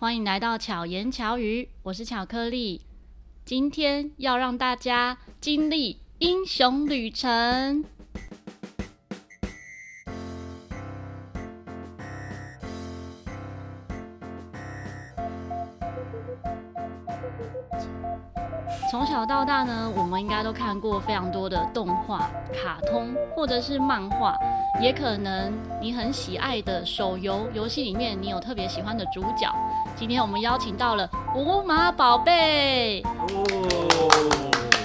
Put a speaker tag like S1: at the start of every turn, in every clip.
S1: 欢迎来到巧言巧语，我是巧克力。今天要让大家经历英雄旅程。从小到大呢，我们应该都看过非常多的动画、卡通，或者是漫画，也可能你很喜爱的手游游戏里面，你有特别喜欢的主角。今天我们邀请到了无码宝贝。
S2: 哦，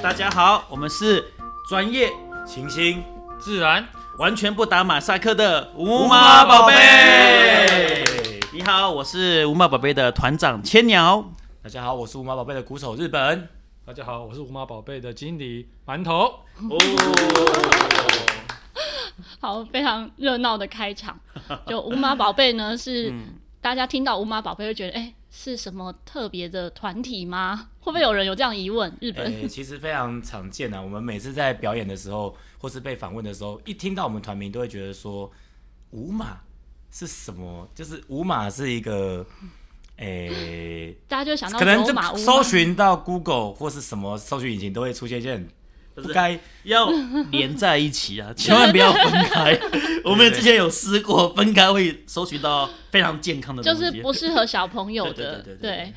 S2: 大家好，我们是专业、清新、自然、完全不打马赛克的无码宝贝。你好，我是无码宝贝的团长千鸟。
S3: 大家好，我是无码宝贝的鼓手日本。
S4: 大家好，我是无码宝贝的经理馒头。哦，
S1: 好，非常热闹的开场。就无码宝贝呢，是、嗯、大家听到无马宝贝会觉得，哎、欸，是什么特别的团体吗？会不会有人有这样疑问？日本、
S3: 欸、其实非常常见啊。我们每次在表演的时候，或是被访问的时候，一听到我们团名，都会觉得说，无马是什么？就是无马是一个。诶、欸，
S1: 大家就想到
S3: 可能就搜寻到 Google 或是什么搜寻引擎都会出现一该
S2: 要连在一起啊，千万不要分开。我们之前有试过分开会收取到非常健康的东西，
S1: 就是不适合小朋友的。对，对，对，对，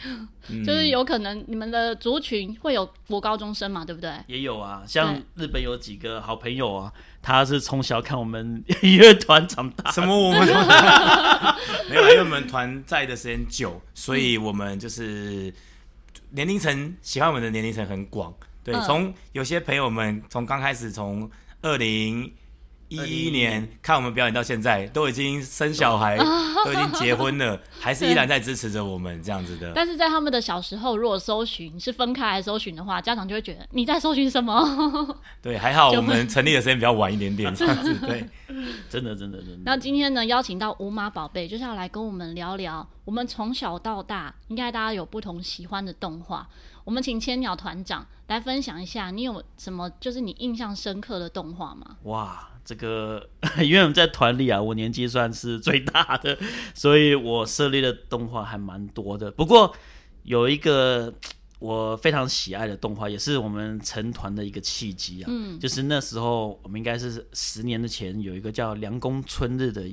S1: 对，对，就是有可能你们的族群会有国高中生嘛，对不对？
S2: 也有啊，像日本有几个好朋友啊。他是从小看我们 乐团长大，
S3: 什么我们没有，因为我们团在的时间久，所以我们就是年龄层喜欢我们的年龄层很广。对，从有些朋友们从刚开始从二零。一一年看我们表演到现在，都已经生小孩，都已经结婚了，还是依然在支持着我们这样子的。
S1: 但是在他们的小时候，如果搜寻是分开来搜寻的话，家长就会觉得你在搜寻什么？
S3: 对，还好我们成立的时间比较晚一点点，这样子对。
S2: 真的，真的，真的。
S1: 那今天呢，邀请到五马宝贝，就是要来跟我们聊聊，我们从小到大，应该大家有不同喜欢的动画。我们请千鸟团长来分享一下，你有什么就是你印象深刻的动画吗？
S2: 哇！这个，因为我们在团里啊，我年纪算是最大的，所以我设立的动画还蛮多的。不过有一个我非常喜爱的动画，也是我们成团的一个契机啊。嗯，就是那时候我们应该是十年的前有一个叫《凉宫春日的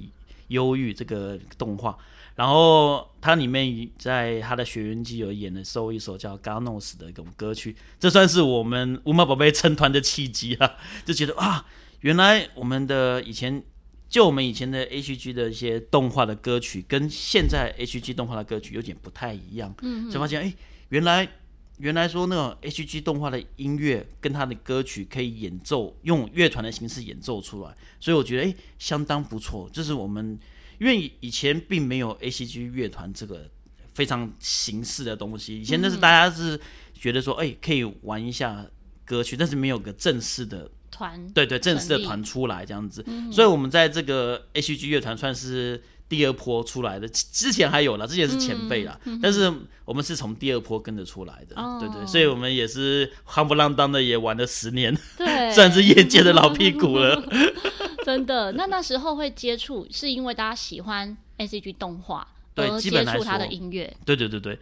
S2: 忧郁》这个动画，然后它里面在他的《学园祭》有演的收一首叫《God Knows》的一种歌曲，这算是我们五毛宝贝成团的契机啊，就觉得啊。原来我们的以前，就我们以前的 H G 的一些动画的歌曲，跟现在 H G 动画的歌曲有点不太一样。嗯，就发现哎、欸，原来原来说那种 H G 动画的音乐跟他的歌曲可以演奏，用乐团的形式演奏出来，所以我觉得哎、欸，相当不错。这是我们因为以前并没有 A C G 乐团这个非常形式的东西，以前那是大家是觉得说哎、欸，可以玩一下歌曲，但是没有个正式的。
S1: 团
S2: 对对，正式的团出来这样子，嗯，所以我们在这个 A C G 乐团算是第二波出来的，之前还有了，之前是前辈啦，嗯，但是我们是从第二波跟着出来的，哦，对对，所以我们也是夯不啷当的也玩了十年，对，算是业界的老屁股了。
S1: 真的，那那时候会接触，是因为大家喜欢 S G 动画，而接触他的音乐，
S2: 对对对对。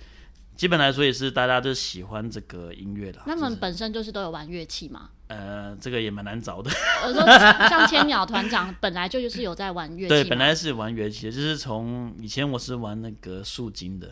S2: 基本来说也是大家都喜欢这个音乐的。
S1: 他们本身就是都有玩乐器吗？
S2: 呃，这个也蛮难找的。
S1: 我 说像千鸟团长 本来就就是有在玩乐器。
S2: 对，本来是玩乐器的，就是从以前我是玩那个素金的，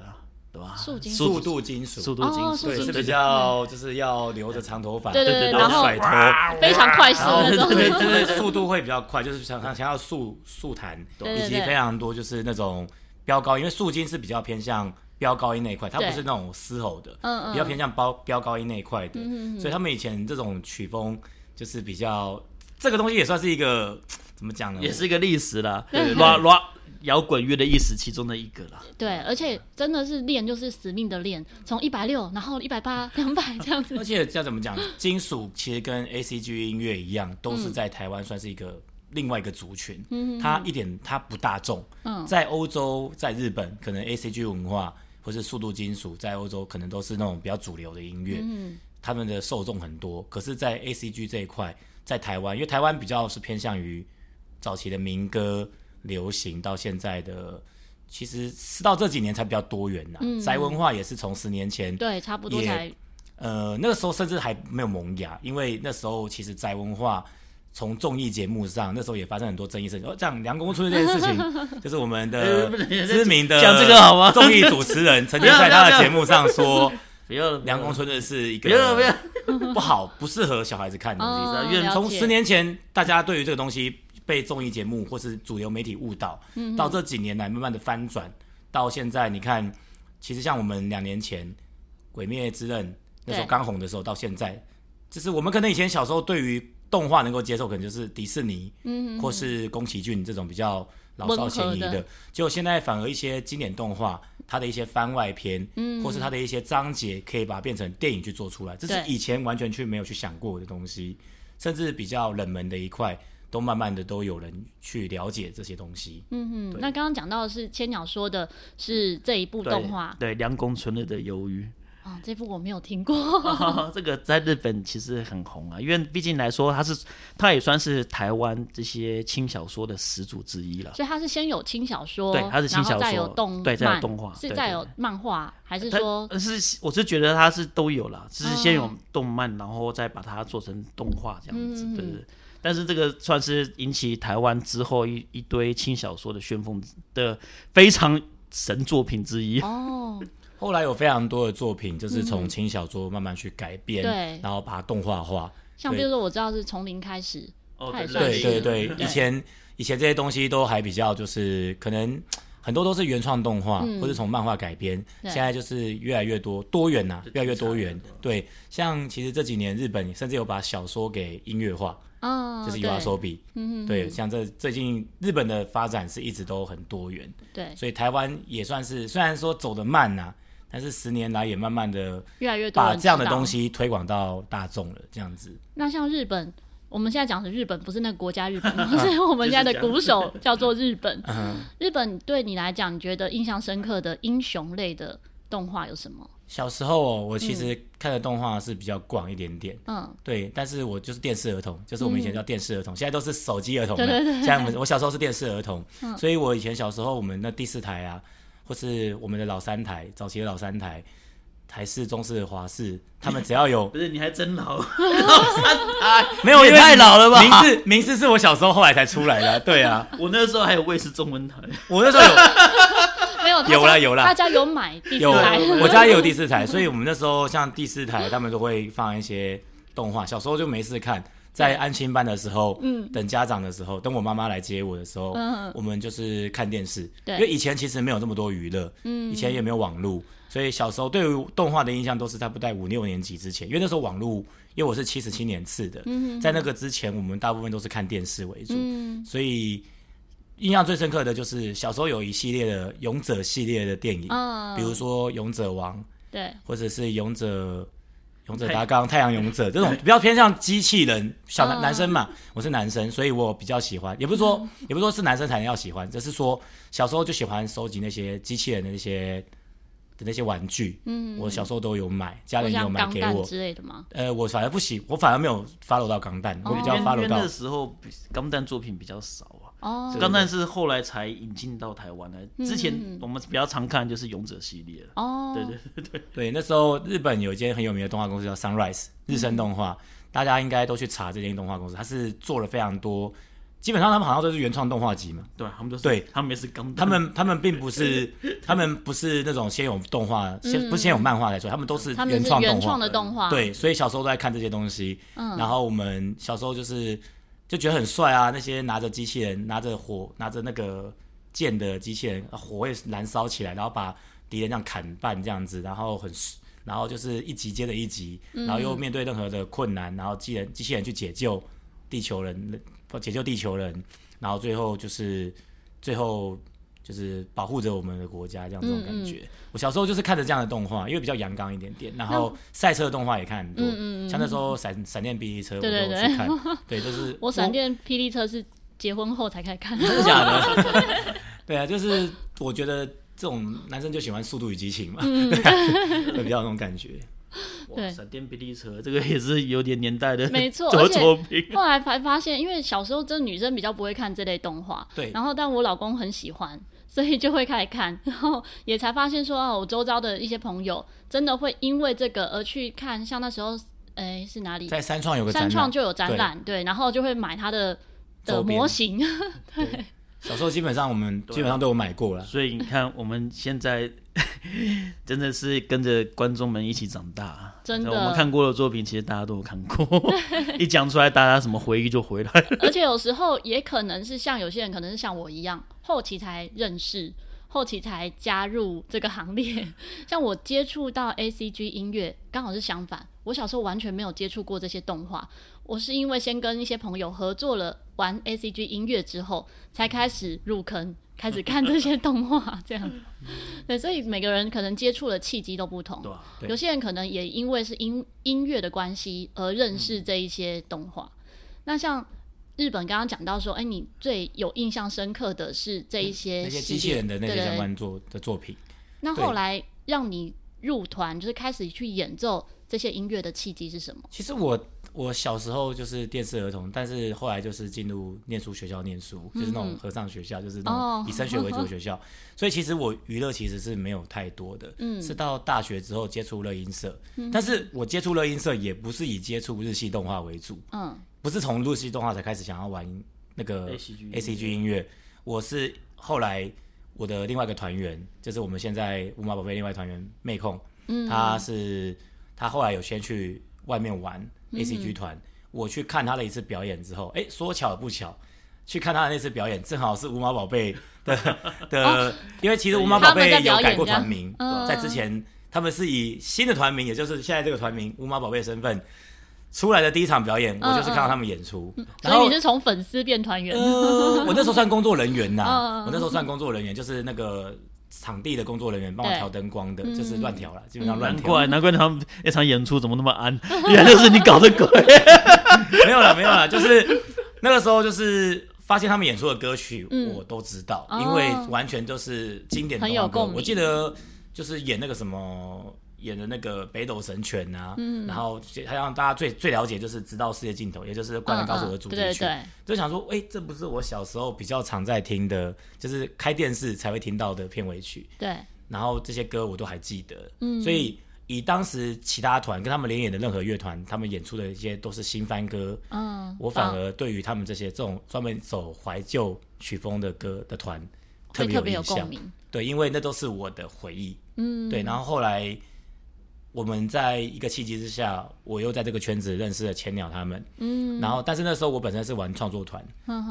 S2: 对吧？
S3: 速度金属，
S2: 速度金属，
S3: 对，是比较就是要留着长头发，
S1: 对对对，
S3: 然后甩头，
S1: 非常快速的那种，
S3: 对，就是速度会比较快，就是想想想要速速弹，以及非常多就是那种飙高，因为速金是比较偏向。飙高音那一块，它不是那种嘶吼的，嗯嗯，比较偏向飙飙高音那一块的，所以他们以前这种曲风就是比较，这个东西也算是一个怎么讲呢？
S2: 也是一个历史啦，对，rap rap 摇滚乐的意思其中的一个啦。
S1: 对，而且真的是练就是死命的练，从一百六，然后一百八、两百这样子。
S3: 而且要怎么讲？金属其实跟 A C G 音乐一样，都是在台湾算是一个另外一个族群。嗯，它一点它不大众。嗯，在欧洲、在日本，可能 A C G 文化。或是速度金属，在欧洲可能都是那种比较主流的音乐，嗯，他们的受众很多。可是，在 A C G 这一块，在台湾，因为台湾比较是偏向于早期的民歌、流行，到现在的其实是到这几年才比较多元呐、啊。嗯、宅文化也是从十年前，
S1: 对，差不多才。
S3: 呃，那个时候甚至还没有萌芽，因为那时候其实宅文化从综艺节目上，那时候也发生很多争议事情。哦，讲凉宫春日这件事情，就是我们的知名的
S2: 讲这个好吗？
S3: 综艺主持人曾经在他的节目上说，不要梁公村的是一个不好、不适合小孩子看的东西。远从十年前，大家对于这个东西被综艺节目或是主流媒体误导，到这几年来慢慢的翻转，到现在你看，其实像我们两年前《鬼灭之刃》。那时候刚红的时候，到现在，就是我们可能以前小时候对于动画能够接受，可能就是迪士尼，嗯，或是宫崎骏这种比较老少咸宜的。结果现在反而一些经典动画，它的一些番外篇，嗯，或是它的一些章节，可以把它变成电影去做出来，这是以前完全去没有去想过的东西，甚至比较冷门的一块，都慢慢的都有人去了解这些东西。嗯哼，
S1: 那刚刚讲到的是千鸟说的是这一部动画，
S2: 对，凉宫春日的鱿鱼。
S1: 啊，这部我没有听过。
S2: 哦，这个在日本其实很红啊，因为毕竟来说，它是它也算是台湾这些轻小说的始祖之一了。
S1: 所以它是先有轻小说，
S2: 对，它是轻小说，
S1: 再有动，
S2: 对，再有动画，
S1: 是再有漫画，还是说？
S2: 是，我是觉得它是都有了，只是先有动漫，然后再把它做成动画这样子，对对。但是这个算是引起台湾之后一一堆轻小说的旋风的非常神作品之一。哦。
S3: 后来有非常多的作品，就是从轻小说慢慢去改编，对，然后把它动画化。
S1: 像比如说，我知道是从零开始，
S3: 哦，对对对，以前以前这些东西都还比较就是可能 很多都是原创动画，或者从漫画改编。现在就是越来越多多元呐，越来越多元。对，像其实这几年日本甚至有把小说给音乐化，哦，就是。嗯对，像这最近日本的发展是一直都很多元。对，所以台湾也算是虽然说走得慢呐。但是十年来也慢慢的
S1: 越来越多
S3: 把这样的东西推广到大众了，这样子。
S1: 那像日本，我们现在讲的日本不是那个国家日本，是我们现在的鼓手叫做日本。日本对你来讲，你觉得印象深刻的英雄类的动画有什么？
S3: 小时候哦我其实看的动画是比较广一点点，嗯，对。但是我就是电视儿童，就是我们以前叫电视儿童，现在都是手机儿童了。对对对。像我们我小时候是电视儿童，所以我以前小时候我们那第四台啊。或是我们的老三台，早期的老三台，台视、中视、华视，他们只要有，
S2: 不是你还真老，老三台
S3: 没有，也太老了吧？名字名字是我小时候后来才出来的，对啊，
S2: 我那时候还有卫视中文台，
S3: 我那时候有，
S1: 没有
S3: 有啦有了，
S1: 大家有买第四台，
S3: 我家也有第四台，所以我们那时候像第四台，他们都会放一些动画，小时候就没事看。在安亲班的时候，嗯，等家长的时候，等我妈妈来接我的时候，嗯，我们就是看电视，对，因为以前其实没有这么多娱乐，嗯，以前也没有网络，所以小时候对于动画的印象都是在不在五六年级之前，因为那时候网络，因为我是七十七年次的，嗯，在那个之前，我们大部分都是看电视为主，嗯，所以印象最深刻的就是小时候有一系列的勇者系列的电影，嗯，比如说勇者王，对，或者是勇者。勇者大纲、太阳勇者这种比较偏向机器人，小男男生嘛，我是男生，所以我比较喜欢。也不是说，也不是说是男生才能要喜欢，只是说小时候就喜欢收集那些机器人的那些的那些玩具。嗯，我小时候都有买，家人也有买给我
S1: 之类的吗？
S3: 呃，我反而不喜，我反而没有 follow 到钢弹，我比较 follow 到。
S2: 那时候钢弹作品比较少。哦，钢弹是后来才引进到台湾的。之前我们比较常看就是勇者系列哦，对对对对
S3: 对，那时候日本有一间很有名的动画公司叫 Sunrise 日升动画，大家应该都去查这间动画公司，它是做了非常多，基本上他们好像都是原创动画集嘛。
S2: 对，他们都是。
S3: 对，
S2: 他们也是钢弹。
S3: 他们他们并不是，他们不是那种先有动画，先不是先有漫画来说，他们都是原创动画。
S1: 原创的动画。
S3: 对，所以小时候都在看这些东西。嗯。然后我们小时候就是。就觉得很帅啊！那些拿着机器人、拿着火、拿着那个剑的机器人，火会燃烧起来，然后把敌人这样砍半这样子，然后很，然后就是一集接着一集，然后又面对任何的困难，然后机人机器人去解救地球人，解救地球人，然后最后就是最后。就是保护着我们的国家这样这种感觉。嗯嗯，我小时候就是看着这样的动画，因为比较阳刚一点点。然后赛车的动画也看很多，嗯嗯，像那时候闪闪电霹雳车我都有去看。对，对，对，就是
S1: 我闪电霹雳车是结婚后才开始看。
S3: 真的假的？对啊，就是我觉得这种男生就喜欢《速度与激情》嘛，嗯、会比较那种感觉。
S2: 对，闪电霹雳车这个也是有点年代的，
S1: 没错。而且后来才发现，因为小时候真的女生比较不会看这类动画，对。然后但我老公很喜欢。所以就会开始看，然后也才发现说，哦，我周遭的一些朋友真的会因为这个而去看，像那时候，哎，是哪里？
S3: 在三创有个
S1: 三创就有展览，对，对，然后就会买他的的模型，对。对。
S3: 小时候基本上我们基本上都有买过了，
S2: 所以你看我们现在 真的是跟着观众们一起长大。
S1: 真的，
S2: 我们看过的作品其实大家都有看过，一讲出来大家什么回忆就回来了。
S1: 而且有时候也可能是像有些人可能是像我一样，后期才认识，后期才加入这个行列。像我接触到 ACG 音乐，刚好是相反，我小时候完全没有接触过这些动画。我是因为先跟一些朋友合作了玩 ACG 音乐之后，才开始入坑，开始看这些动画，这样。对，所以每个人可能接触的契机都不同。有些人可能也因为是音音乐的关系而认识这一些动画。那像日本刚刚讲到说，哎，你最有印象深刻的是这一些
S3: 那些机器人的那些相关作的作品。
S1: 那后来让你入团，就是开始去演奏这些音乐的契机是什么？
S3: 其实我。我小时候就是电视儿童，但是后来就是进入念书学校念书，嗯、就是那种和尚学校，就是那种以升学为主的学校。哦、所以其实我娱乐其实是没有太多的，嗯、是到大学之后接触乐音社。嗯、但是我接触乐音社也不是以接触日系动画为主，嗯，不是从日系动画才开始想要玩那个 ACG 音乐。我是后来我的另外一个团员，就是我们现在五马宝贝另外团员妹控，嗯，他是他后来有先去外面玩。A C G 团，我去看他的一次表演之后，哎，说巧不巧，去看他的那次表演，正好是五毛宝贝的 的，哦、因为其实五毛宝贝有改过团名，在之前他们是以新的团名，也就是现在这个团名五毛宝贝身份出来的第一场表演，我就是看到他们演出，
S1: 然后所以你是从粉丝变团员、
S3: 呃，我那时候算工作人员呐，嗯、我那时候算工作人员，就是那个。场地的工作人员帮我调灯光的，对就是乱调了，嗯、基本上乱调。难
S2: 怪难怪他们那场演出怎么那么安，原来就是你搞的鬼。
S3: 没有了，没有了，就是那个时候就是发现他们演出的歌曲，我都知道，嗯、因为完全就是经典的歌。我记得就是演那个什么。演的那个北斗神拳啊，嗯、然后他让大家最最了解就是直到世界尽头，也就是《灌篮高手》的主题曲，嗯嗯、对对对，就想说，哎、欸，这不是我小时候比较常在听的，就是开电视才会听到的片尾曲。
S1: 对，
S3: 然后这些歌我都还记得，嗯，所以以当时其他团跟他们联演的任何乐团，他们演出的一些都是新番歌，嗯，我反而对于他们这些这种专门走怀旧曲风的歌的团特别有印象，对，因为那都是我的回忆，嗯，对，然后后来。我们在一个契机之下，我又在这个圈子认识了千鸟他们。嗯，然后但是那时候我本身是玩创作团，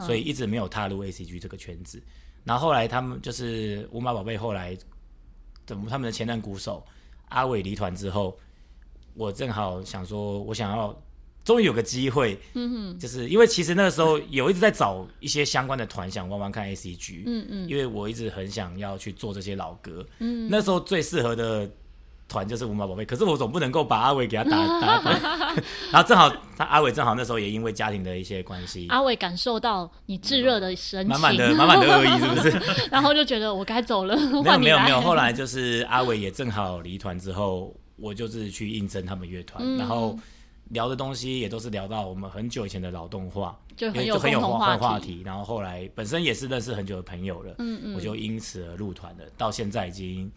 S3: 所以一直没有踏入 ACG 这个圈子。然后后来他们就是五马宝贝，后来等他们的前任鼓手阿伟离团之后，我正好想说，我想要终于有个机会，嗯哼，就是因为其实那个时候有一直在找一些相关的团，想玩玩看 ACG，嗯嗯，因为我一直很想要去做这些老歌，嗯，那时候最适合的。团就是五毛宝贝，可是我总不能够把阿伟给他打 打打，然后正好他阿伟正好那时候也因为家庭的一些关系，
S1: 阿伟感受到你炙热的神情，满
S3: 满的满满的恶意是不是？
S1: 然后就觉得我该走了。
S3: 没有没有没有，后来就是阿伟也正好离团之后，我就是去应征他们乐团，嗯、然后聊的东西也都是聊到我们很久以前的老动画，
S1: 就很有
S3: 就很有话
S1: 话
S3: 话题。然后后来本身也是认识很久的朋友了，嗯嗯，我就因此而入团了，到现在已经。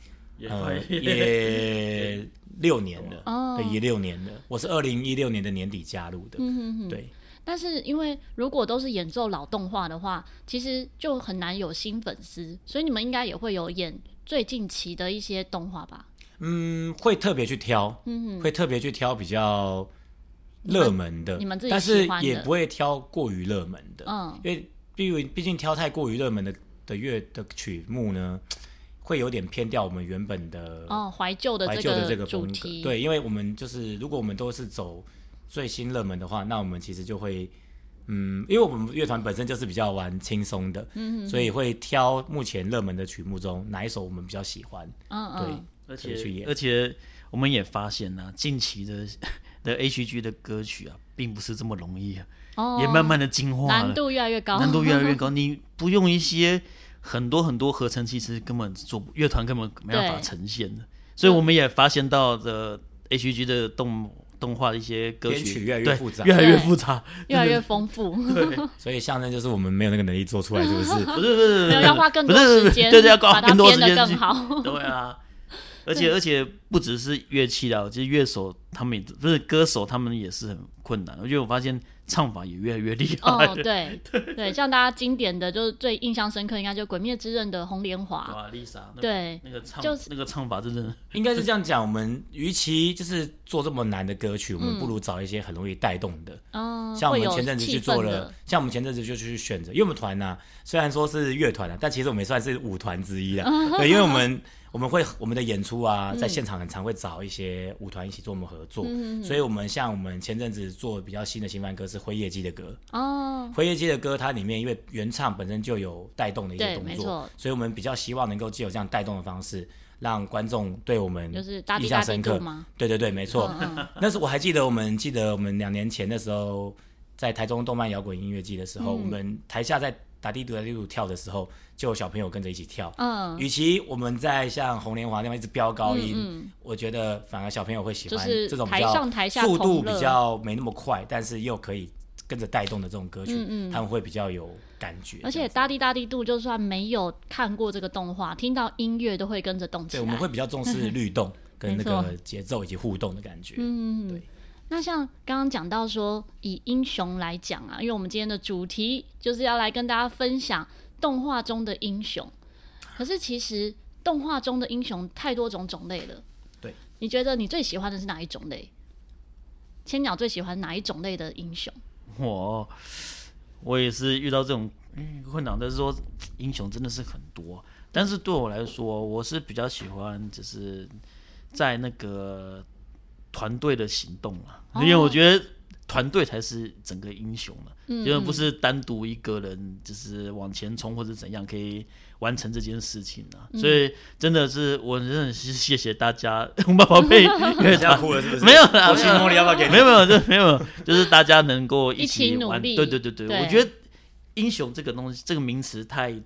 S3: 呃，也 六年了，哦，对，也六年了。我是二零一六年的年底加入的，嗯哼哼，对。
S1: 但是因为如果都是演奏老动画的话，其实就很难有新粉丝，所以你们应该也会有演最近期的一些动画吧？
S3: 嗯，会特别去挑，嗯哼，会特别去挑比较热门的，
S1: 你们自己
S3: 但是也不会挑过于热门的，嗯，因为毕为毕竟挑太过于热门的的乐的曲目呢。会有点偏掉我们原本的
S1: 哦怀旧的
S3: 怀旧的这个主题，对，因为我们就是如果我们都是走最新热门的话，那我们其实就会嗯，因为我们乐团本身就是比较玩轻松的，嗯所以会挑目前热门的曲目中哪一首我们比较喜欢，嗯嗯，对，
S2: 而且而且我们也发现呢、啊，近期的 的 ACG 的歌曲啊，并不是这么容易啊，哦，也慢慢的进化了，
S1: 难度越来越高，
S2: 难度越来越高，你不用一些。很多很多合成器其实根本做乐团根本没办法呈现的，所以我们也发现到的 ACG 的动动画的一些歌曲
S3: 曲越来越复杂，
S2: 越来越复杂，
S1: 越来越丰富。
S2: 对，
S3: 所以象征就是我们没有那个能力做出来，是不是？
S2: 不是不是，
S1: 没有要花更多时间，
S2: 对对，要花更多时间
S1: 更好。
S2: 对啊。而且而且不只是乐器啦，其实乐手他们也不是歌手，他们也是很困难。我觉得我发现唱法也越来越厉害。
S1: 哦，对对，像大家经典的就是最印象深刻，应该就《鬼灭之刃》的红莲华。
S2: 哇，Lisa，
S1: 对，
S2: 那个唱
S1: 就是
S2: 那个唱法真的
S3: 应该是这样讲。我们与其就是做这么难的歌曲，我们不如找一些很容易带动的。
S1: 嗯，
S3: 像我们前阵子去做了，像我们前阵子就去选择，因为我们团呢，虽然说是乐团啊，但其实我们也算是舞团之一啦。对，因为我们。我们会我们的演出啊，在现场很常会找一些舞团一起做我们合作，嗯、所以我们像我们前阵子做比较新的新番歌是辉夜姬的歌哦，辉夜姬的歌它里面因为原唱本身就有带动的一些动作，所以我们比较希望能够借由这样带动的方式，让观众对我们印象深刻。吗？对对对，没错。嗯嗯那是我还记得我们记得我们两年前的时候，在台中动漫摇滚音乐季的时候，嗯、我们台下在。打地图打地图跳的时候，就有小朋友跟着一起跳。嗯，与其我们在像红莲华那样一直飙高音，嗯嗯、我觉得反而小朋友会喜欢这种比较速度比较没那么快，但是又可以跟着带动的这种歌曲，嗯嗯、他们会比较有感觉。
S1: 而且大地大地度，就算没有看过这个动画，听到音乐都会跟着动起来。
S3: 对，我们会比较重视 律动跟那个节奏以及互动的感觉。嗯，对。
S1: 那像刚刚讲到说，以英雄来讲啊，因为我们今天的主题就是要来跟大家分享动画中的英雄。可是其实动画中的英雄太多种种类了。
S3: 对，
S1: 你觉得你最喜欢的是哪一种类？千鸟最喜欢哪一种类的英雄？
S2: 我我也是遇到这种困难，但是说英雄真的是很多。但是对我来说，我是比较喜欢，就是在那个。团队的行动啊，因为我觉得团队才是整个英雄了，因为不是单独一个人就是往前冲或者怎样可以完成这件事情啊。所以真的是我真的是谢谢大家，红包宝贝，
S3: 要哭了是不是？
S2: 没有
S3: 啦，我心里要不要给？
S2: 没有没有，就没有，就是大家能够一起玩，
S1: 对
S2: 对对对，我觉得英雄这个东西，这个名词太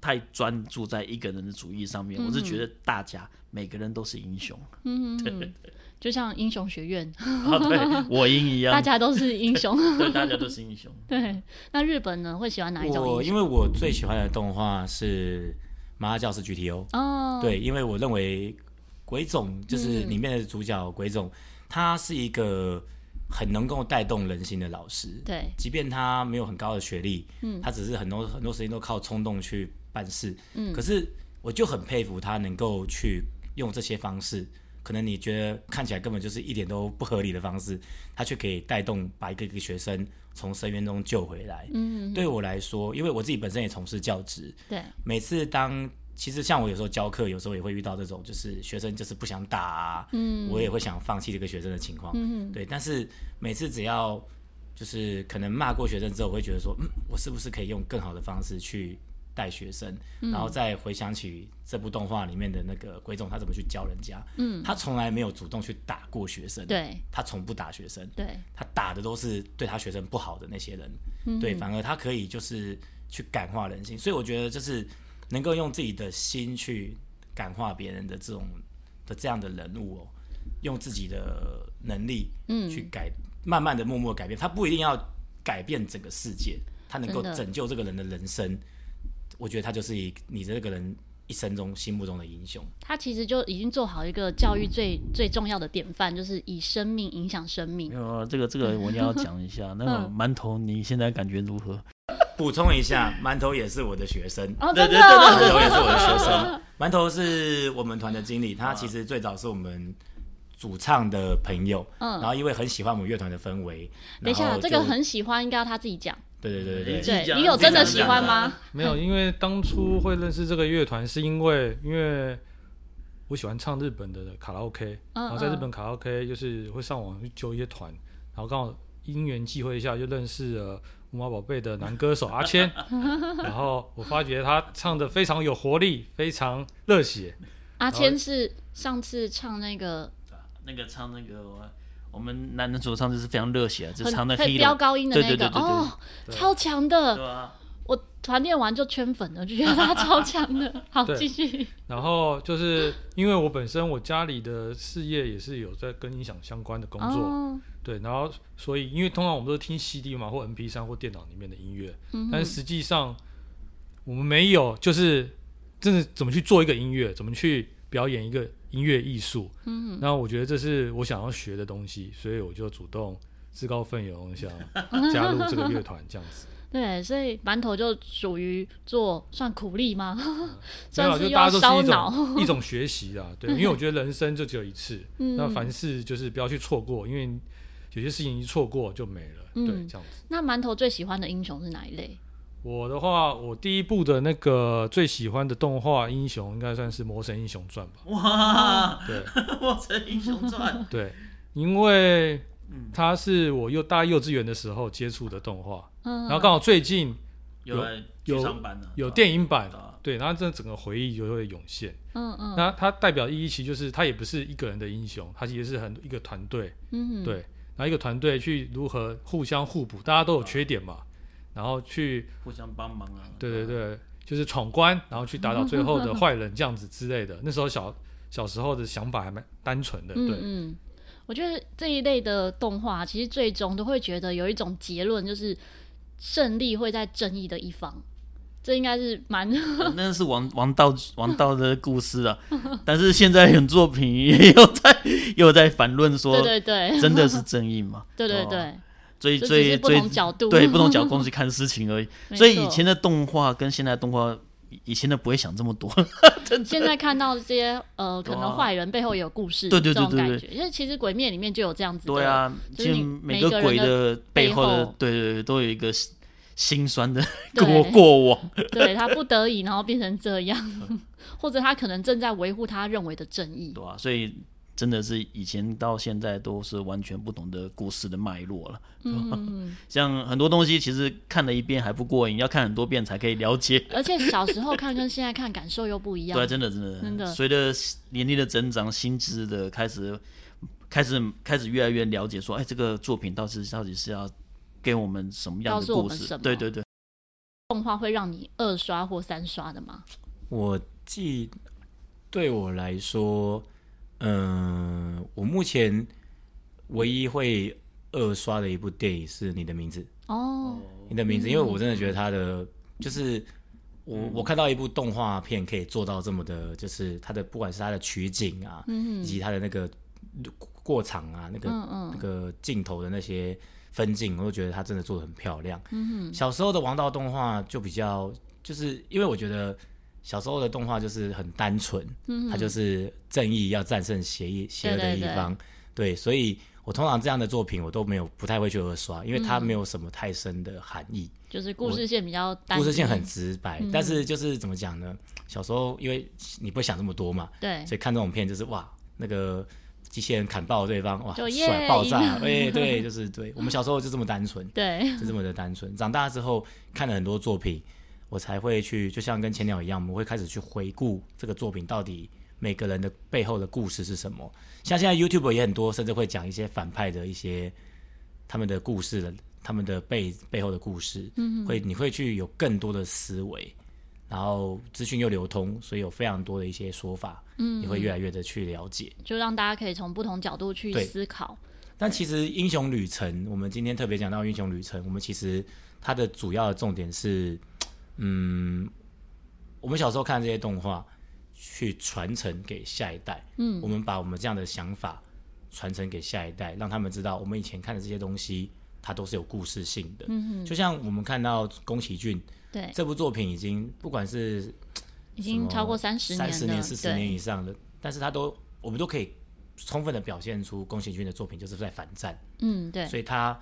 S2: 太专注在一个人的主义上面，我是觉得大家每个人都是英雄，嗯，对对对。
S1: 就像英雄学院，
S2: 啊，对，我英一样，
S1: 大家都是英雄，
S2: 对，大家都是英雄。
S1: 对，那日本呢，会喜欢哪一种？
S3: 我因为我最喜欢的动画是《麻辣教师 GTO》哦，对，因为我认为鬼冢就是里面的主角鬼冢，他是一个很能够带动人心的老师。
S1: 对，
S3: 即便他没有很高的学历，嗯，他只是很多很多时间都靠冲动去办事，嗯，可是我就很佩服他能够去用这些方式。可能你觉得看起来根本就是一点都不合理的方式，他却可以带动把一个一个学生从深渊中救回来。嗯，嗯，对我来说，因为我自己本身也从事教职，
S1: 对，
S3: 每次当其实像我有时候教课，有时候也会遇到这种就是学生就是不想打啊，嗯，我也会想放弃这个学生的情况。嗯，对，但是每次只要就是可能骂过学生之后，我会觉得说，嗯，我是不是可以用更好的方式去。带学生，然后再回想起这部动画里面的那个鬼总，他怎么去教人家？嗯，他从来没有主动去打过学生，
S1: 对，
S3: 他从不打学生，
S1: 对，
S3: 他打的都是对他学生不好的那些人，嗯、对，反而他可以就是去感化人心，所以我觉得就是能够用自己的心去感化别人的这种的这样的人物哦，用自己的能力，嗯，去改，慢慢的、默默改变，他不一定要改变整个世界，他能够拯救这个人的人生。我觉得他就是以你这个人一生中心目中的英雄。
S1: 他其实就已经做好一个教育最、嗯、最重要的典范，就是以生命影响生命。
S2: 没有啊，这个这个我一定要 讲一下。那个馒头，你现在感觉如何？
S3: 补充一下，馒头也是我的学生。
S1: 哦，真的，馒
S3: 头也是我的学生。馒头是我们团的经理，他其实最早是我们主唱的朋友。嗯，然后因为很喜欢我们乐团的氛围。
S1: 等一下，这个很喜欢，应该要他自己讲。
S3: 对对对对，
S1: 对，你有真的喜欢吗？
S4: 没有，因为当初会认识这个乐团，是因为因为我喜欢唱日本的卡拉 OK，然后在日本卡拉 OK 就是会上网去揪一些团，然后刚好因缘际会一下就认识了五毛宝贝的男歌手 阿谦，然后我发觉他唱的非常有活力，非常热血。
S1: 阿谦是上次唱那个，
S2: 那个唱那个。我们男的主唱就是非常热血，就唱那
S1: 可以飙高音的那个，哦，超强的。我团练完就圈粉了，就觉得他超强的。好，继续。
S4: 然后就是因为我本身我家里的事业也是有在跟音响相关的工作，哦、对，然后所以因为通常我们都是听 CD 嘛，或 MP 三或电脑里面的音乐，嗯、但是实际上我们没有，就是真的怎么去做一个音乐，怎么去表演一个音乐艺术。嗯哼，然后我觉得这是我想要学的东西，所以我就主动自告奋勇想 加入这个乐团，这样子。
S1: 对，所以馒头就属于做算苦力吗？嗯、算是要烧脑
S4: 一种学习啊。对，因为我觉得人生就只有一次，嗯、那凡事就是不要去错过，因为有些事情一错过就没了。嗯、对，这样子。
S1: 那馒头最喜欢的英雄是哪一类？
S4: 我的话，我第一部的那个最喜欢的动画英雄应该算是《魔神英雄传》吧。
S2: 哇，
S4: 对，《
S2: 魔神英雄传》
S4: 对，因为。它是我幼大幼稚园的时候接触的动画，然后刚好最近有有有电影版，对，然后这整个回忆就会涌现。嗯嗯，那它代表意义其实就是它也不是一个人的英雄，它其实是很一个团队，嗯对，然后一个团队去如何互相互补，大家都有缺点嘛，然后去
S2: 互相帮忙啊，
S4: 对对对，就是闯关，然后去打倒最后的坏人这样子之类的。那时候小小时候的想法还蛮单纯的，对。
S1: 我觉得这一类的动画，其实最终都会觉得有一种结论，就是胜利会在正义的一方。这应该是蛮……
S2: 那是王王道王道的故事啊。但是现在很作品也有在 有在反论说，对对对，真的是正义吗？
S1: 对对对，
S2: 最最最
S1: 角度，
S2: 对 不同角度去看事情而已。所以以前的动画跟现在的动画。以前的不会想这么多，
S1: 现在看到这些呃，可能坏人背后也有故事，对对对对，这种感觉。因为其实鬼灭里面就有这样子的，
S2: 对啊，其实每个鬼的背后的，对对对，都有一个心酸的过过往。
S1: 对，他不得已，然后变成这样，或者他可能正在维护他认为的正义。
S2: 对啊，所以。真的是以前到现在都是完全不同的故事的脉络了。嗯，像很多东西其实看了一遍还不过瘾，要看很多遍才可以了解。
S1: 而且小时候看跟现在看感受又不一样。
S2: 对，真的真的真的。随着年龄的增长，心智的开始开始开始越来越了解，说，哎，这个作品到底到底是要给我们什么样的故事？对对对。
S1: 动画会让你二刷或三刷的吗？
S3: 我记，对我来说。嗯，我目前唯一会二刷的一部电影是你的名字。哦，你的名字，因为我真的觉得它的就是我我看到一部动画片可以做到这么的，就是它的不管是它的取景啊，以及它的那个过场啊，那个那个镜头的那些分镜，我都觉得他真的做的很漂亮。小时候的王道动画就比较，就是因为我觉得。小时候的动画就是很单纯，嗯、它就是正义要战胜邪义邪恶的一方，对，对，对，对，所以我通常这样的作品我都没有不太会去二刷，因为它没有什么太深的含义，
S1: 就是故事线比较单，
S3: 故事线很直白，嗯、但是就是怎么讲呢？小时候因为你不会想这么多嘛，对，所以看这种片就是哇，那个机器人砍爆对方，哇，甩爆炸，哎对，就是对，我们小时候就这么单纯，对，就这么的单纯，长大之后看了很多作品。我才会去，就像跟千鸟一样，我们会开始去回顾这个作品到底每个人的背后的故事是什么。像现在 YouTube 也很多，甚至会讲一些反派的一些他们的故事的，他们的背背后的故事。嗯哼，会你会去有更多的思维，然后资讯又流通，所以有非常多的一些说法，嗯，你会越来越的去了解，
S1: 就让大家可以从不同角度去思考。
S3: 但其实英雄旅程，我们今天特别讲到英雄旅程，我们其实它的主要的重点是。嗯，我们小时候看这些动画，去传承给下一代。嗯，我们把我们这样的想法传承给下一代，让他们知道我们以前看的这些东西，它都是有故事性的。嗯哼，就像我们看到宫崎骏，对这部作品已经不管是
S1: 已经超过三十年、
S3: 三十年、四十年以上的，但是他都我们都可以充分的表现出宫崎骏的作品就是在反战。嗯，对，所以他。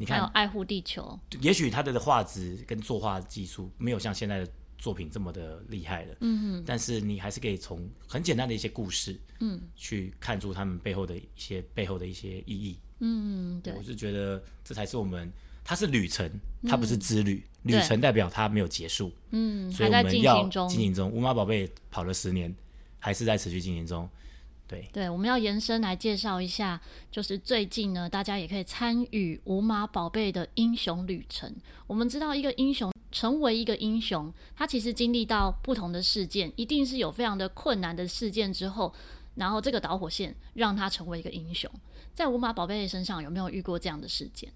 S3: 你看，
S1: 爱护地球。
S3: 也许他的画质跟作画技术没有像现在的作品这么的厉害了，嗯嗯。但是你还是可以从很简单的一些故事，嗯，去看出他们背后的一些背后的一些意义。嗯，对。我是觉得这才是我们，它是旅程，它不是之旅。旅程代表它没有结束，嗯，所以我们要进行中。五马宝贝跑了十年，还是在持续进行中。
S1: 对，我们要延伸来介绍一下，就是最近呢，大家也可以参与无码宝贝的英雄旅程。我们知道，一个英雄成为一个英雄，他其实经历到不同的事件，一定是有非常的困难的事件之后，然后这个导火线让他成为一个英雄。在无码宝贝身上有没有遇过这样的事件？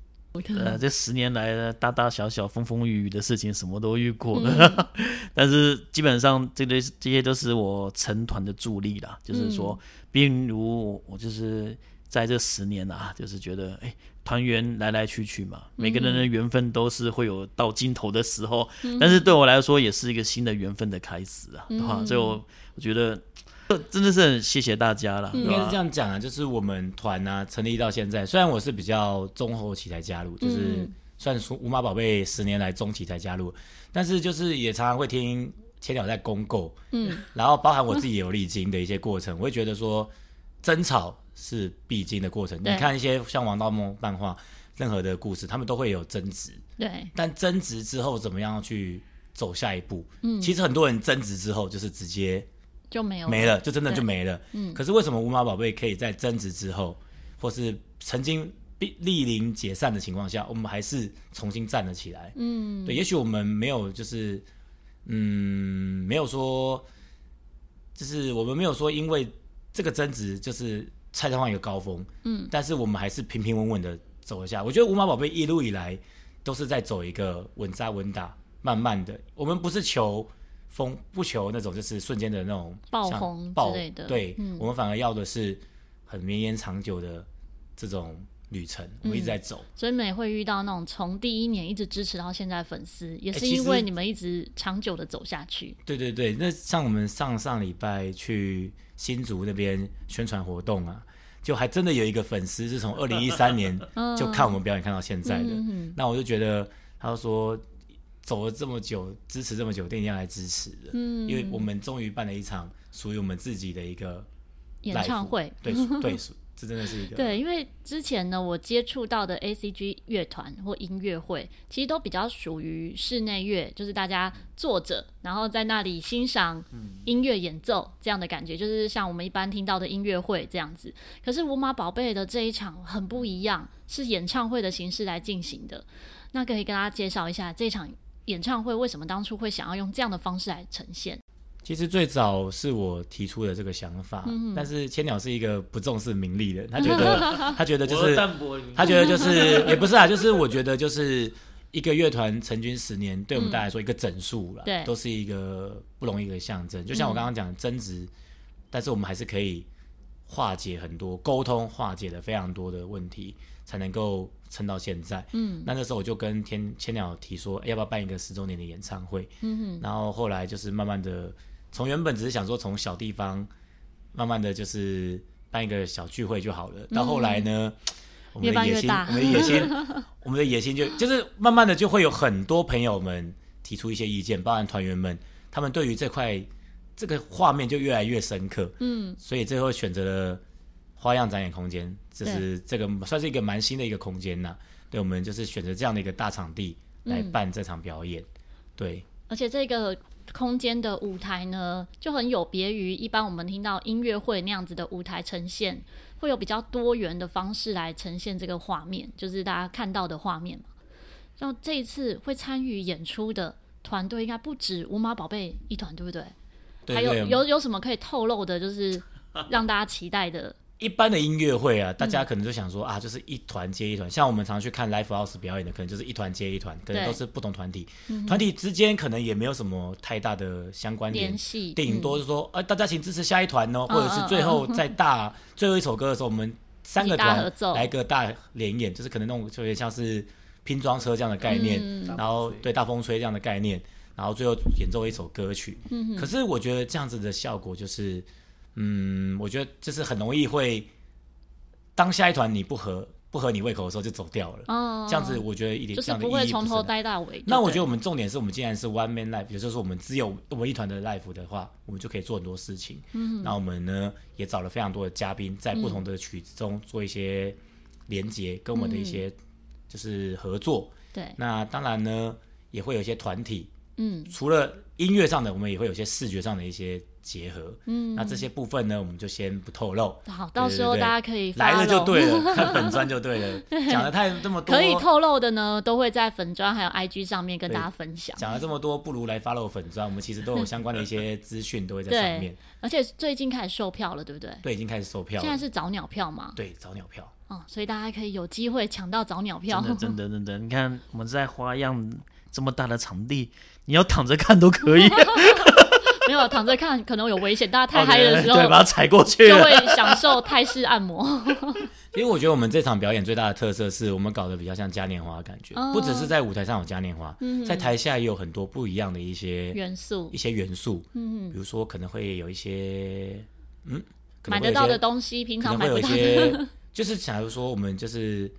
S2: 呃，这十年来呢，大大小小、风风雨雨的事情，什么都遇过了。嗯、但是基本上，这些这些都是我成团的助力啦。就是说，比如我就是在这十年啊，就是觉得，哎，团员来来去去嘛，每个人的缘分都是会有到尽头的时候。嗯、但是对我来说，也是一个新的缘分的开始啊。哈、嗯，所以我我觉得。真的是很谢谢大家了，
S3: 应该是这样讲啊，就是我们团啊成立到现在，虽然我是比较中后期才加入，就是算是五马宝贝十年来中期才加入，但是就是也常常会听千鸟在公购，嗯，然后包含我自己也有历经的一些过程，我会觉得说争吵是必经的过程。你看一些像王道梦漫画，任何的故事，他们都会有争执，
S1: 对，
S3: 但争执之后怎么样去走下一步？嗯，其实很多人争执之后就是直接。
S1: 就没有
S3: 没了，就真的就没了。嗯，可是为什么无码宝贝可以在争执之后，或是曾经濒临解散的情况下，我们还是重新站了起来？嗯，对，也许我们没有，就是嗯，没有说，就是我们没有说，因为这个争执就是蔡上一个高峰。嗯，但是我们还是平平稳稳的走了下。我觉得无码宝贝一路以来都是在走一个稳扎稳打，慢慢的。我们不是求。风不求那种就是瞬间的那种
S1: 爆红之类的，
S3: 对，嗯、我们反而要的是很绵延长久的这种旅程，我们一直在走。
S1: 嗯、所以你们也会遇到那种从第一年一直支持到现在粉丝，也是因为你们一直长久的走下去。
S3: 对对对，那像我们上上礼拜去新竹那边宣传活动啊，就还真的有一个粉丝是从二零一三年 就看我们表演看到现在的，那我就觉得他说。走了这么久，支持这么久，一定要来支持的。嗯，因为我们终于办了一场属于我们自己的一个
S1: 演唱会。
S3: 对 对，这真的是一个。
S1: 对，因为之前呢，我接触到的 ACG 乐团或音乐会，其实都比较属于室内乐，就是大家坐着，然后在那里欣赏音乐演奏这样的感觉，就是像我们一般听到的音乐会这样子。可是无码宝贝的这一场很不一样，是演唱会的形式来进行的。那可以跟大家介绍一下这场。演唱会为什么当初会想要用这样的方式来呈现？
S3: 其实最早是我提出的这个想法，嗯、但是千鸟是一个不重视名利的，他觉得 他觉得就是他觉得就是也不是啊，就是我觉得就是一个乐团成军十年，对我们大家来说一个整数了，对、嗯，都是一个不容易的象征。就像我刚刚讲的争执，嗯、但是我们还是可以化解很多沟通，化解了非常多的问题。才能够撑到现在。嗯，那那时候我就跟天千鸟提说，欸，要不要办一个十周年的演唱会？嗯哼。然后后来就是慢慢的，从原本只是想说从小地方，慢慢的就是办一个小聚会就好了。到后来呢，我们的野心，我们的野心，我们的野心就就是慢慢的就会有很多朋友们提出一些意见，包含团员们，他们对于这块这个画面就越来越深刻。嗯，所以最后选择了。花样展演空间，就是这个算是一个蛮新的一个空间呐。对，对，我们就是选择这样的一个大场地来办这场表演。嗯、对，
S1: 而且这个空间的舞台呢，就很有别于一般我们听到音乐会那样子的舞台呈现，会有比较多元的方式来呈现这个画面，就是大家看到的画面嘛。像这一次会参与演出的团队，应该不止无码宝贝一团，对不对？对，对，还有有有什么可以透露的，就是让大家期待的。
S3: 一般的音乐会啊，大家可能就想说、嗯、啊，就是一团接一团。像我们常去看 Live House 表演的，可能就是一团接一团，可能都是不同团体。团体之间可能也没有什么太大的相关联系，顶多是说，啊，大家请支持下一团哦，或者是最后在大、最后一首歌的时候，我们三个团来个大联演，就是可能那种就有点像是拼装车这样的概念，嗯、然后对大风吹这样的概念，然后最后演奏一首歌曲。嗯、可是我觉得这样子的效果就是。嗯，我觉得就是很容易会，当下一团你不合不合你胃口的时候就走掉了。哦，这样子我觉得一点
S1: 就是不会从头待到尾。
S3: 那我觉得我们重点是我们既然是 one man life，也就是说我们只有我们一团的 life 的话，我们就可以做很多事情。嗯，那我们呢也找了非常多的嘉宾，在不同的曲子中做一些连接，跟我们的一些就是合作。对，那当然呢也会有一些团体。嗯，除了音乐上的，我们也会有些视觉上的一些。结合，嗯，那这些部分呢，我们就先不透露。
S1: 好，到时候大家可以
S3: 来了就对了，看粉砖就对了。讲了太这么多，
S1: 可以透露的呢，都会在粉砖还有 IG 上面跟大家分享。
S3: 讲了这么多，不如来 follow 粉砖，我们其实都有相关的一些资讯都会在上面。
S1: 而且最近开始售票了，对不对？
S3: 对，已经开始售票。
S1: 现在是早鸟票吗？
S3: 对，早鸟票。
S1: 哦，所以大家可以有机会抢到早鸟票。
S2: 真的，真的，真的，你看我们在花样这么大的场地，你要躺着看都可以。
S1: 没有躺着看可能有危险，大家太嗨的时候，
S2: 对，把它踩过去，
S1: 就会享受泰式按摩。
S3: 因为我觉得我们这场表演最大的特色是我们搞得比较像嘉年华的感觉，不只是在舞台上有嘉年华，在台下也有很多不一样的一些
S1: 元素，
S3: 一些元素，嗯，比如说可能会有一些，嗯，
S1: 买得到的东西，平常买不到的，
S3: 就是假如说我们就是。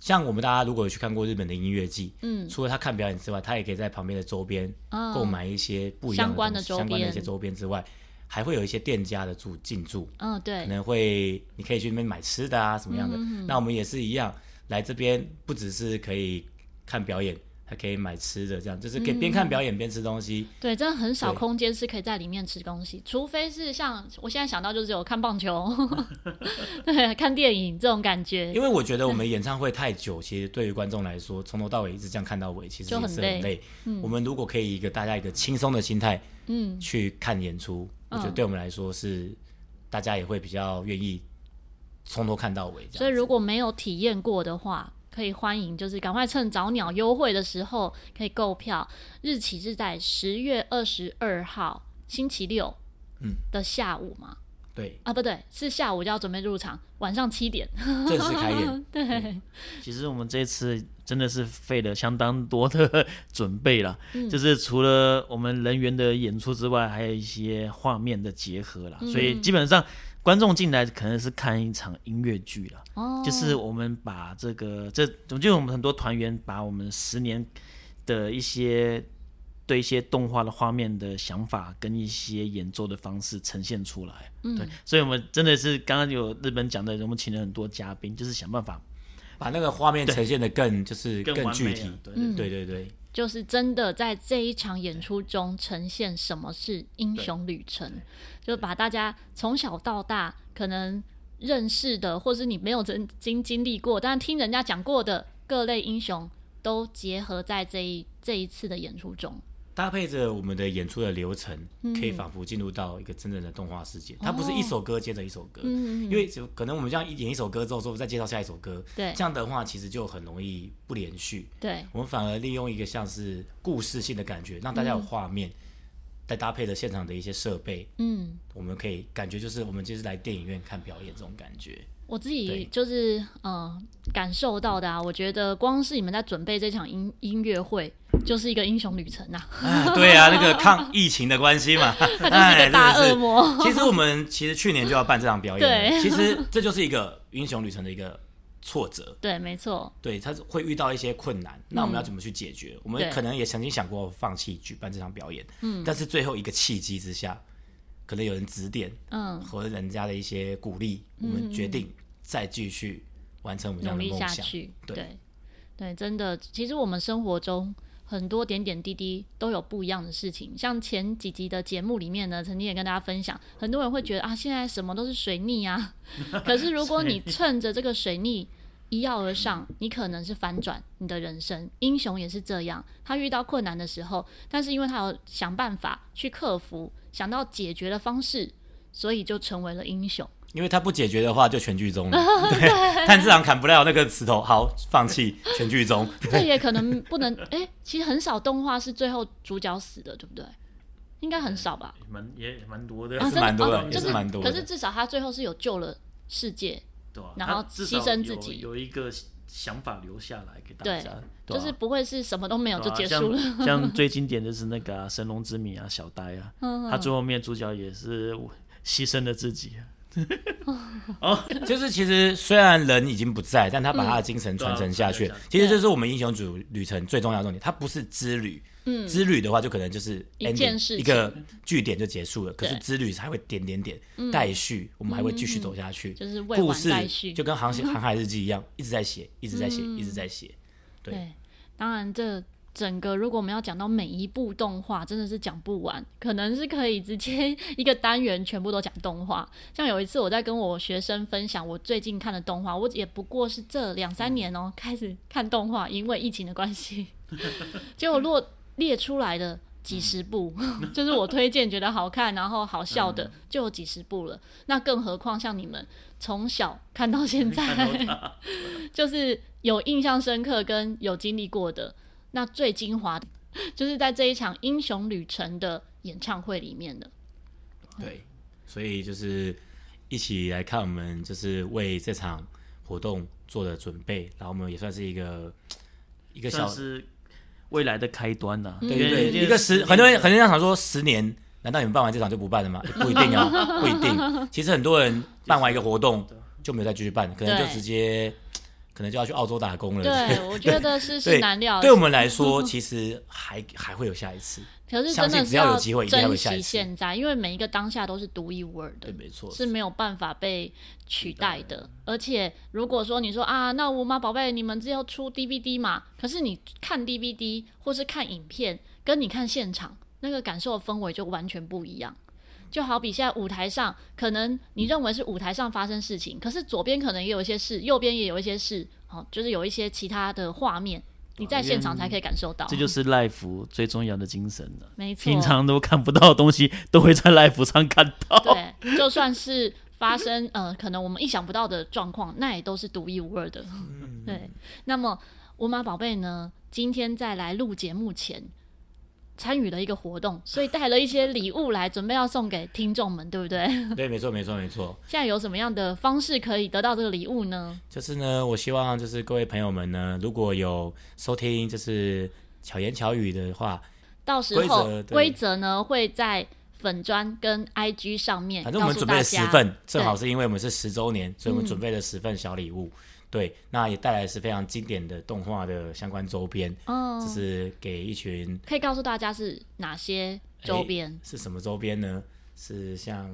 S3: 像我们大家如果有去看过日本的音乐季，嗯，除了他看表演之外，他也可以在旁边的周边购买一些不一样的相关的周边，相关的一些周边之外，还会有一些店家的驻进驻，嗯、哦，对，可能会你可以去那边买吃的啊什么样的，嗯、那我们也是一样，来这边不只是可以看表演。还可以买吃的，这样就是可以边看表演边吃东西。
S1: 嗯、对，真的很少空间是可以在里面吃东西，除非是像我现在想到就是有看棒球、对，看电影这种感觉。
S3: 因为我觉得我们演唱会太久，其实对于观众来说，从头到尾一直这样看到尾，其实也是很累。很累嗯、我们如果可以一个大家一个轻松的心态，嗯，去看演出，嗯、我觉得对我们来说是大家也会比较愿意从头看到尾。
S1: 所以如果没有体验过的话。可以欢迎，就是赶快趁早鸟优惠的时候可以购票，日期是在十月二十二号星期六，嗯。的下午嘛。
S3: 对。
S1: 啊，不对，是下午就要准备入场，晚上七点。
S3: 正式开演。
S1: 对，
S2: 嗯，其实我们这次真的是费了相当多的准备了，嗯，就是除了我们人员的演出之外，还有一些画面的结合了，嗯，所以基本上。观众进来可能是看一场音乐剧了，哦，就是我们把这个这，就我们很多团员把我们十年的一些对一些动画的画面的想法跟一些演奏的方式呈现出来，嗯，对，所以我们真的是刚刚有日本讲的，我们请了很多嘉宾，就是想办法
S3: 把那个画面呈现的更就是更具体，对。对对对。
S1: 就是真的在这一场演出中呈现什么是英雄旅程，就把大家从小到大可能认识的，或是你没有曾经经历过，但是听人家讲过的各类英雄，都结合在这一这一次的演出中。
S3: 搭配着我们的演出的流程，可以仿佛进入到一个真正的动画世界。嗯、它不是一首歌接着一首歌，哦、因为就可能我们这样一演一首歌之后，说再介绍下一首歌，对，这样的话其实就很容易不连续。对，我们反而利用一个像是故事性的感觉，让大家有画面，嗯、再搭配着现场的一些设备，嗯，我们可以感觉就是我们就是来电影院看表演这种感觉。
S1: 我自己就是对嗯感受到的啊，我觉得光是你们在准备这场音音乐会，就是一个英雄旅程呐。对
S3: 啊，那个 抗疫情的关系嘛，
S1: 他 就是一个大恶魔。
S3: 其实我们其实去年就要办这场表演，对，其实这就是一个英雄旅程的一个挫折。
S1: 对，没错。
S3: 对，他会遇到一些困难，那我们要怎么去解决？嗯、我们可能也曾经想过放弃举办这场表演，嗯，但是最后一个契机之下。可能有人指点，嗯，和人家的一些鼓励，嗯、我们决定再继续完成我们这样的梦想。
S1: 对，对，真的，其实我们生活中很多点点滴滴都有不一样的事情。像前几集的节目里面呢，曾经也跟大家分享，很多人会觉得啊，现在什么都是水逆啊。可是如果你趁着这个水逆一跃而上，你可能是反转你的人生。英雄也是这样，他遇到困难的时候，但是因为他有想办法去克服。想到解决的方式，所以就成为了英雄。
S3: 因为他不解决的话，就全剧终了。对，炭治郎砍不了那个石头，好，放弃，全剧终。
S1: 这也可能不能，哎、欸，其实很少动画是最后主角死的，对不对？应该很少吧？
S2: 蛮也蛮多的，
S3: 是蛮多的，也是蛮多的。
S1: 可是至少他最后是有救了世界，对，然后牺牲自己，
S2: 有一个想法留下来给大家，
S1: 就是不会是什么都没有就结束了。
S2: 啊、像，像最经典的是那个、啊《神龙之谜》啊，小呆啊，他最后面主角也是牺牲了自己。
S3: 哦，就是其实虽然人已经不在，但他把他的精神传承下去。其实这是我们英雄主旅程最重要的重点，它不是之旅。嗯，之旅的话就可能就是 ending, 一个据点就结束了。可是之旅才会点点点待续，我们还会继续走下去。
S1: 就是
S3: 故事就跟航行航海日记一样，一直在写，一直在写，一直在写。对，
S1: 当然这整个如果我们要讲到每一部动画，真的是讲不完，可能是可以直接 一个单元全部都讲动画。像有一次我在跟我学生分享我最近看的动画，我也不过是这两三年哦、喔、开始看动画，因为疫情的关系，结果如果列出来的几十部，就是我推荐觉得好看然后好笑的就有几十部了。那更何况像你们从小看到现在，就是有印象深刻跟有经历过的。那最精华的，就是在这一场英雄旅程的演唱会里面的。
S3: 对，所以就是一起来看我们，就是为这场活动做的准备，然后我们也算是一个 一个小
S2: 是未来的开端呐、啊。
S3: 对对对，一个十，很多人很多人想说十年，难道你们办完这场就不办了吗？不一定啊，不一定。其实很多人办完一个活动就没有再继续办，可能就直接。可能就要去澳洲打工了。
S1: 对，我觉得是是难料。
S3: 对我们来说，其实还还会有下一次。
S1: 可是真的只要有机会，珍惜现在，因为每一个当下都是独一无二的，
S3: 对，没错，
S1: 是没有办法被取代的。而且，如果说你说啊，那我妈宝贝，你们只要出 DVD 嘛？可是你看 DVD 或是看影片，跟你看现场那个感受的氛围就完全不一样。就好比现在舞台上，可能你认为是舞台上发生事情，可是左边可能也有一些事，右边也有一些事，哦，就是有一些其他的画面，你在现场才可以感受到。
S2: 这就是 l i f e 最重要的精神了。
S1: 没错，
S2: 平常都看不到的东西，都会在 l i f e 上看到。
S1: 对，就算是发生呃，可能我们意想不到的状况，那也都是独一无二的。对，那么吴妈宝贝呢，今天在来录节目前。参与了一个活动，所以带了一些礼物来，准备要送给听众们，对不对？
S3: 对，没错，没错，没错。
S1: 现在有什么样的方式可以得到这个礼物呢？
S3: 就是呢，我希望就是各位朋友们呢，如果有收听就是巧言巧语的话，
S1: 到时候规则呢会在粉专跟 IG 上面。
S3: 反正我们准备了十份，正好是因为我们是十周年，所以我们准备了十份小礼物。嗯对，那也带来是非常经典的动画的相关周边，哦，就是给一群，
S1: 可以告诉大家是哪些周边？
S3: 是什么周边呢？是像。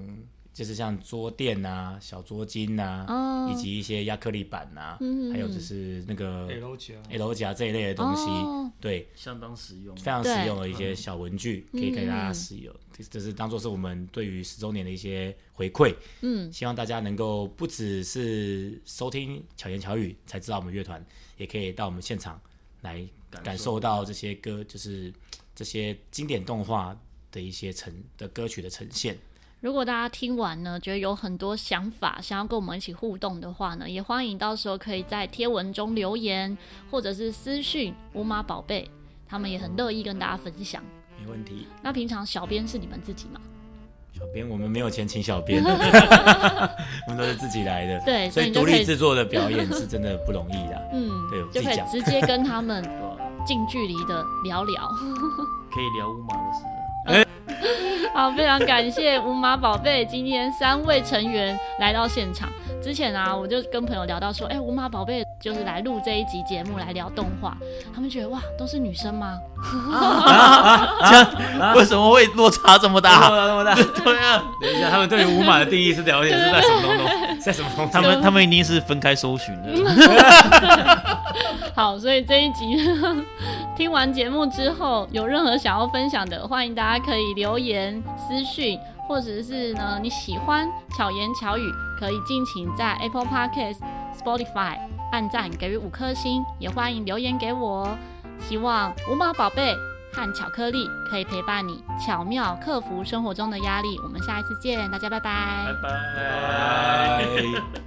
S3: 就是像桌垫啊、小桌巾啊，哦、以及一些亚克力板啊，嗯、还有就是那个 L 夹、L 夹这一类的东西，哦、对，
S2: 相当实用，
S3: 非常实用的一些小文具，可以给大家使用。这、嗯、是当做是我们对于十周年的一些回馈。嗯，希望大家能够不只是收听巧言巧语才知道我们乐团，也可以到我们现场来感受到这些歌，就是这些经典动画的一些呈的歌曲的呈现。
S1: 如果大家听完呢，觉得有很多想法，想要跟我们一起互动的话呢，也欢迎到时候可以在贴文中留言，或者是私讯吴妈宝贝，他们也很乐意跟大家分享。
S3: 没问题。
S1: 那平常小编是你们自己吗？
S3: 小编我们没有钱请小编，我们都是自己来的。
S1: 对，
S3: 所以独立制作的表演是真的不容易的。
S1: 嗯，对，就可以直接跟他们 近距离的聊聊，
S2: 可以聊乌马的事。
S1: 好，非常感谢五马宝贝今天三位成员来到现场。之前啊，我就跟朋友聊到说，哎、欸，吴妈宝贝就是来录这一集节目来聊动画，他们觉得哇，都是女生
S2: 吗？为什么会落差这么大？
S3: 落差这么大？对啊，等一下，他们对于五马的定义是了解是在什么东东？在什么东西？
S2: 他们他们一定是分开搜寻的。
S1: 好，所以这一集 听完节目之后，有任何想要分享的，欢迎大家可以留言私讯，或者是呢你喜欢巧言巧语，可以尽情在 Apple Podcast、Spotify 按赞给予五颗星，也欢迎留言给我。希望五毛宝贝和巧克力可以陪伴你，巧妙克服生活中的压力。我们下一次见，大家拜拜，
S2: 拜拜。